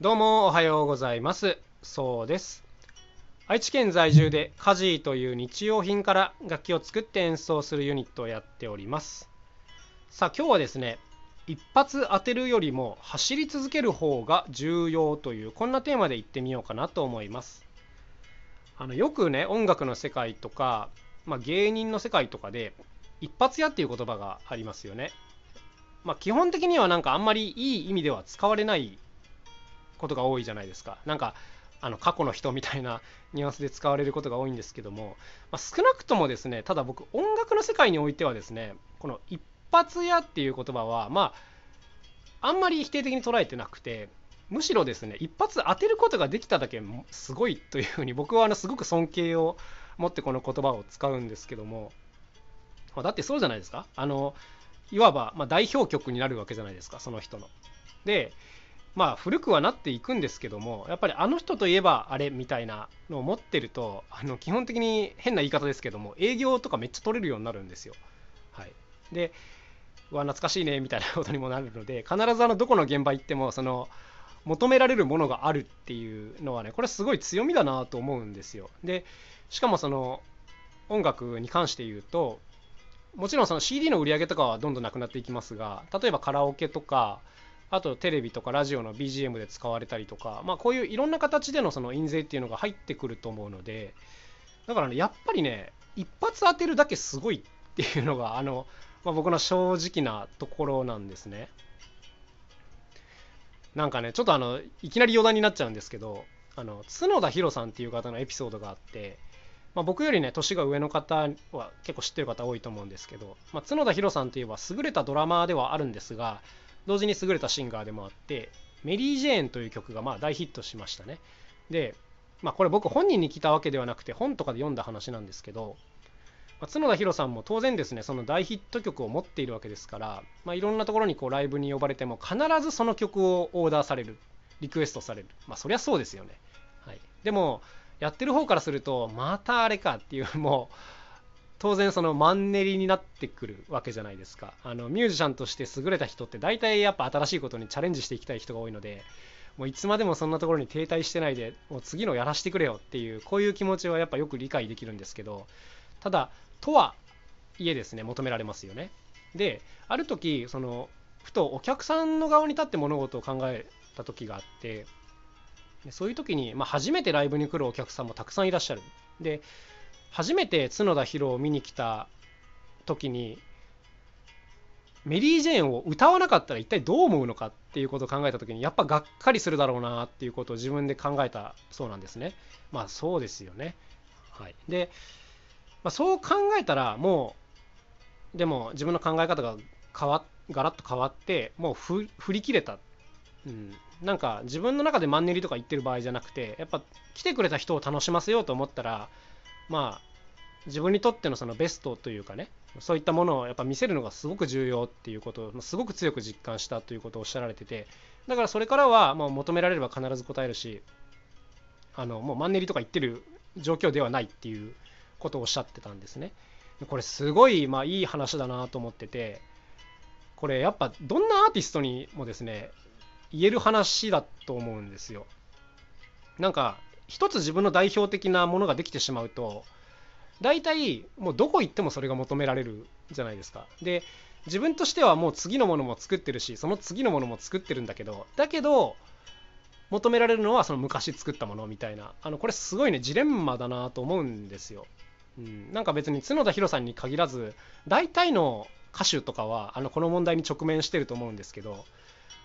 どうもおはようございます。そうです。愛知県在住でカジーという日用品から楽器を作って演奏するユニットをやっております。さあ今日はですね一発当てるよりも走り続ける方が重要というこんなテーマでいってみようかなと思います。あのよくね音楽の世界とか、まあ、芸人の世界とかで一発屋っていう言葉がありますよね。まあ、基本的にはなんかあんまりいい意味では使われないことが多いじゃないですか。なんかあの過去の人みたいな ニュアンスで使われることが多いんですけども、まあ、少なくともですねただ僕音楽の世界においてはですねこの一発屋っていう言葉はまああんまり否定的に捉えてなくてむしろですね一発当てることができただけすごいというふうに僕はあのすごく尊敬を持ってこの言葉を使うんですけども、まあ、だってそうじゃないですかあのいわばま代表曲になるわけじゃないですかその人の。でまあ古くはなっていくんですけどもやっぱりあの人といえばあれみたいなのを持ってるとあの基本的に変な言い方ですけども営業とかめっちゃ取れるようになるんですよ。はい、でうわ懐かしいねみたいなことにもなるので必ずあのどこの現場行ってもその求められるものがあるっていうのはねこれすごい強みだなと思うんですよ。でしかもその音楽に関して言うともちろんその CD の売り上げとかはどんどんなくなっていきますが例えばカラオケとかあとテレビとかラジオの BGM で使われたりとか、まあ、こういういろんな形でのその印税っていうのが入ってくると思うのでだからねやっぱりね一発当てるだけすごいっていうのが あの、まあ、僕の正直なところなんですね。なんかねちょっとあのいきなり余談になっちゃうんですけどあの角田博さんっていう方のエピソードがあってまあ、僕よりね年が上の方は結構知ってる方多いと思うんですけど、まあ、角田博さんといえば優れたドラマーではあるんですが同時に優れたシンガーでもあって「メリー・ジェーン」という曲がまあ大ヒットしましたね。で、まあ、これ僕本人に聞いたわけではなくて本とかで読んだ話なんですけど、まあ、角田博さんも当然ですねその大ヒット曲を持っているわけですから、まあ、いろんなところにこうライブに呼ばれても必ずその曲をオーダーされるリクエストされる。まあそりゃそうですよね、はい、でもやってる方からするとまたあれかっていうもう当然そのマンネリになってくるわけじゃないですかあのミュージシャンとして優れた人って大体やっぱ新しいことにチャレンジしていきたい人が多いのでもういつまでもそんなところに停滞してないでもう次のやらせてくれよっていうこういう気持ちはやっぱよく理解できるんですけどただとはいえですね求められますよねである時そのふとお客さんの側に立って物事を考えた時があってそういう時に、まあ、初めてライブに来るお客さんもたくさんいらっしゃる。で初めて角田博を見に来た時にメリー・ジェーンを歌わなかったら一体どう思うのかっていうことを考えた時にやっぱがっかりするだろうなっていうことを自分で考えたそうなんですね。まあそうですよね。はい、で、まあ、そう考えたらもうでも自分の考え方が変わガラッと変わってもう振り切れた、うん、なんか自分の中でマンネリとか言ってる場合じゃなくてやっぱ来てくれた人を楽しませようと思ったらまあ自分にとってのそのベストというかねそういったものをやっぱ見せるのがすごく重要っていうことをすごく強く実感したということをおっしゃられててだからそれからはま求められれば必ず答えるしあのもうマンネリとか言ってる状況ではないっていうことをおっしゃってたんですね。これすごいまあいい話だなと思っててこれやっぱどんなアーティストにもですね言える話だと思うんですよ。なんか一つ自分の代表的なものができてしまうと大体もうどこ行ってもそれが求められるじゃないですか。で自分としてはもう次のものも作ってるしその次のものも作ってるんだけどだけど求められるのはその昔作ったものみたいなあのこれすごいねジレンマだなと思うんですよ。うん、なんか別に角田博さんに限らず大体の歌手とかはあのこの問題に直面してると思うんですけど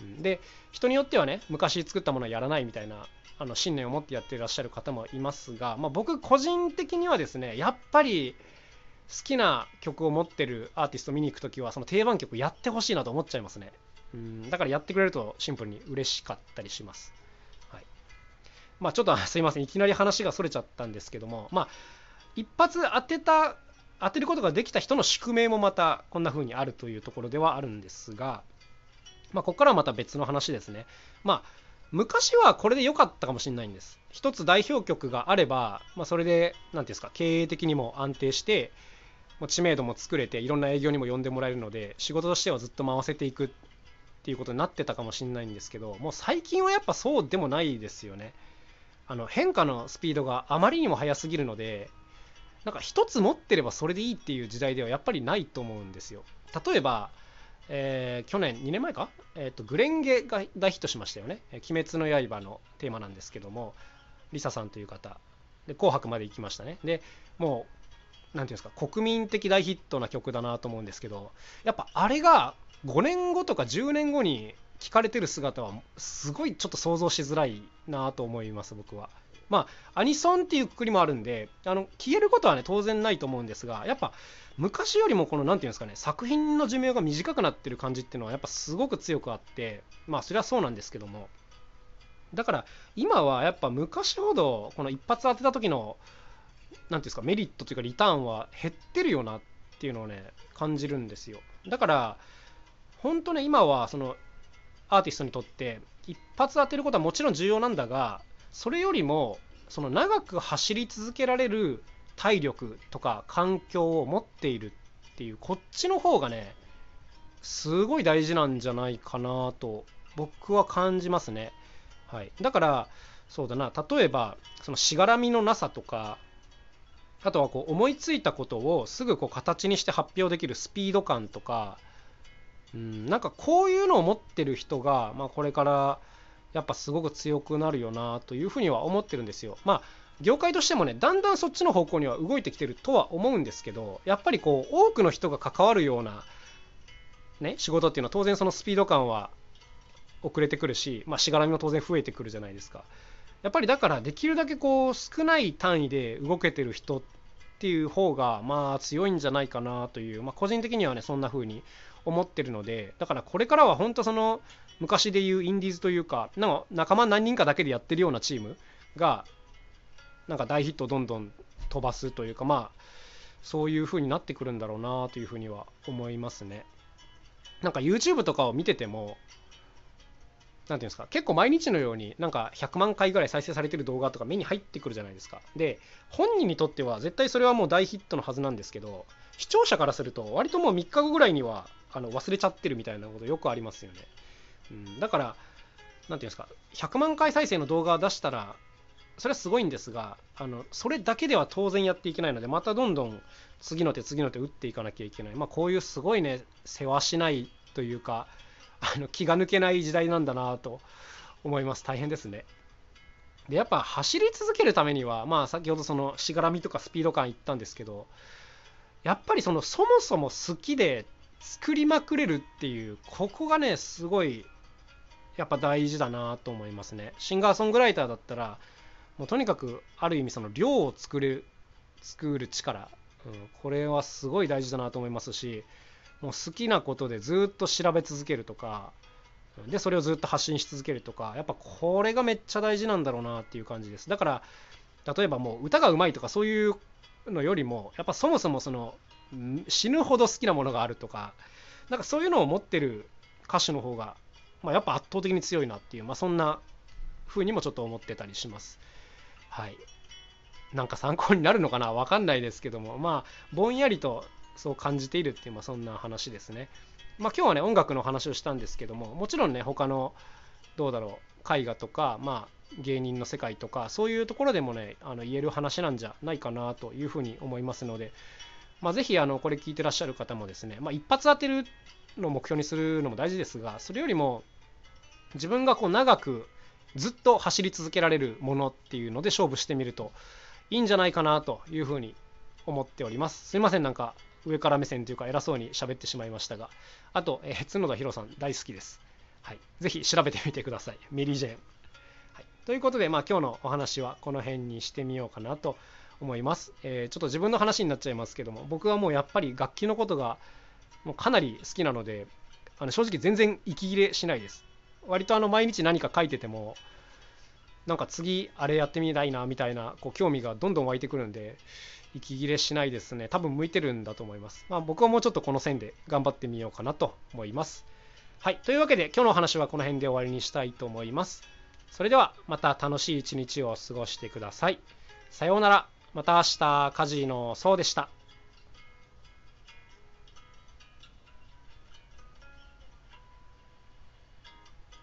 うんで人によってはね昔作ったものはやらないみたいなあの信念を持ってやっていらっしゃる方もいますが、まあ、僕個人的にはですねやっぱり好きな曲を持ってるアーティスト見に行く時はその定番曲やってほしいなと思っちゃいますね。うんだからやってくれるとシンプルに嬉しかったりします、はい、まあちょっと すいません。いきなり話がそれちゃったんですけどもまあ一発当てた当てることができた人の宿命もまたこんな風にあるというところではあるんですがまあ、ここからはまた別の話ですね。まあ、昔はこれで良かったかもしれないんです。一つ代表曲があれば、まあ、それで、何ていうんですか、経営的にも安定して、知名度も作れて、いろんな営業にも呼んでもらえるので、仕事としてはずっと回せていくってっていうことになってたかもしれないんですけどもう最近はやっぱそうでもないですよねあの変化のスピードがあまりにも速すぎるのでなんか一つ持ってればそれでいいっていう時代ではやっぱりないと思うんですよ例えば、えー、去年2年前か、えーと、グレンゲが大ヒットしましたよね「鬼滅の刃」のテーマなんですけどもリサさんという方。で紅白まで行きましたね。でもう何ていうんですか国民的大ヒットな曲だなと思うんですけどやっぱあれが5年後とか10年後に聞かれてる姿はすごいちょっと想像しづらいなと思います僕は。まあアニソンっていうくくりもあるんであの消えることはね当然ないと思うんですがやっぱ昔よりもこの何て言うんですかね作品の寿命が短くなってる感じっていうのはやっぱすごく強くあってまあそれはそうなんですけども。だから今はやっぱ昔ほどこの一発当てた時の何て言うんですかメリットというかリターンは減ってるよなっていうのをね感じるんですよ。だから本当ね今はそのアーティストにとって一発当てることはもちろん重要なんだがそれよりもその長く走り続けられる体力とか環境を持っているっていうこっちの方がねすごい大事なんじゃないかなと僕は感じますね。はい、だからそうだな例えばそのしがらみのなさとかあとはこう思いついたことをすぐこう形にして発表できるスピード感とかうん、なんかこういうのを持ってる人が、まあ、これからやっぱすごく強くなるよなというふうには思ってるんですよ。まあ業界としてもねだんだんそっちの方向には動いてきてるとは思うんですけどやっぱりこう多くの人が関わるような、ね、仕事っていうのは当然そのスピード感は遅れてくるし、まあ、しがらみも当然増えてくるじゃないですか。やっぱりだからできるだけこう少ない単位で動けてる人っていう方がまあ強いんじゃないかなという、まあ、個人的にはねそんな風に思ってるのでだからこれからは本当その昔でいうインディーズというかなんか仲間何人かだけでやってるようなチームがなんか大ヒットをどんどん飛ばすというかまあそういう風になってくるんだろうなというふうには思いますね。なんか YouTube とかを見てても何ていうんですか結構毎日のようになんか100万回ぐらい再生されてる動画とか目に入ってくるじゃないですかで本人にとっては絶対それはもう大ヒットのはずなんですけど視聴者からすると割ともう3日後ぐらいにはあの忘れちゃってるみたいなことよくありますよね。うん、だから、何ていうんですか、100万回再生の動画を出したら、それはすごいんですが、あのそれだけでは当然やっていけないので、またどんどん次の手、次の手打っていかなきゃいけない。まあ、こういうすごいね、世話しないというか、あの気が抜けない時代なんだなと思います。大変ですね。で、やっぱ走り続けるためには、まあ、先ほどそのしがらみとかスピード感言ったんですけど、やっぱりそのそもそも好きで作りまくれるっていうここがねすごいやっぱ大事だなと思いますね。シンガーソングライターだったらもうとにかくある意味その量を作る作る力、うん、これはすごい大事だなと思いますしもう好きなことでずっと調べ続けるとかでそれをずっと発信し続けるとかやっぱこれがめっちゃ大事なんだろうなっていう感じです。だから例えばもう歌がうまいとかそういうのよりもやっぱそもそもその死ぬほど好きなものがあるとかなんかそういうのを持ってる歌手の方が、まあ、やっぱ圧倒的に強いなっていう、まあ、そんな風にもちょっと思ってたりします。はい。なんか参考になるのかな？わかんないですけども、まあ、ぼんやりとそう感じているっていう、まあ、そんな話ですね。まあ、今日はね、音楽の話をしたんですけども、もちろんね、他の、どうだろう、絵画とか、まあ、芸人の世界とか、そういうところでもね、あの言える話なんじゃないかなというふうに思いますので、まあ、ぜひあのこれ聞いてらっしゃる方もですね、まあ、一発当てるのを目標にするのも大事ですがそれよりも自分がこう長くずっと走り続けられるものっていうので勝負してみるといいんじゃないかなというふうに思っております。すいませんなんか上から目線というか偉そうに喋ってしまいましたが。あと、えー、角田博さん大好きです、はい、ぜひ調べてみてください。メリー・ジェーン、はい、ということで、まあ、今日のお話はこの辺にしてみようかなと思います、えー、ちょっと自分の話になっちゃいますけども僕はもうやっぱり楽器のことがもうかなり好きなのであの正直全然息切れしないです。割とあの毎日何か書いててもなんか次あれやってみたいなみたいなこう興味がどんどん湧いてくるんで息切れしないですね。多分向いてるんだと思います、まあ、僕はもうちょっとこの線で頑張ってみようかなと思います。はい。というわけで今日の話はこの辺で終わりにしたいと思います。それではまた楽しい一日を過ごしてください。さようなら。また明日、カジノそうでした。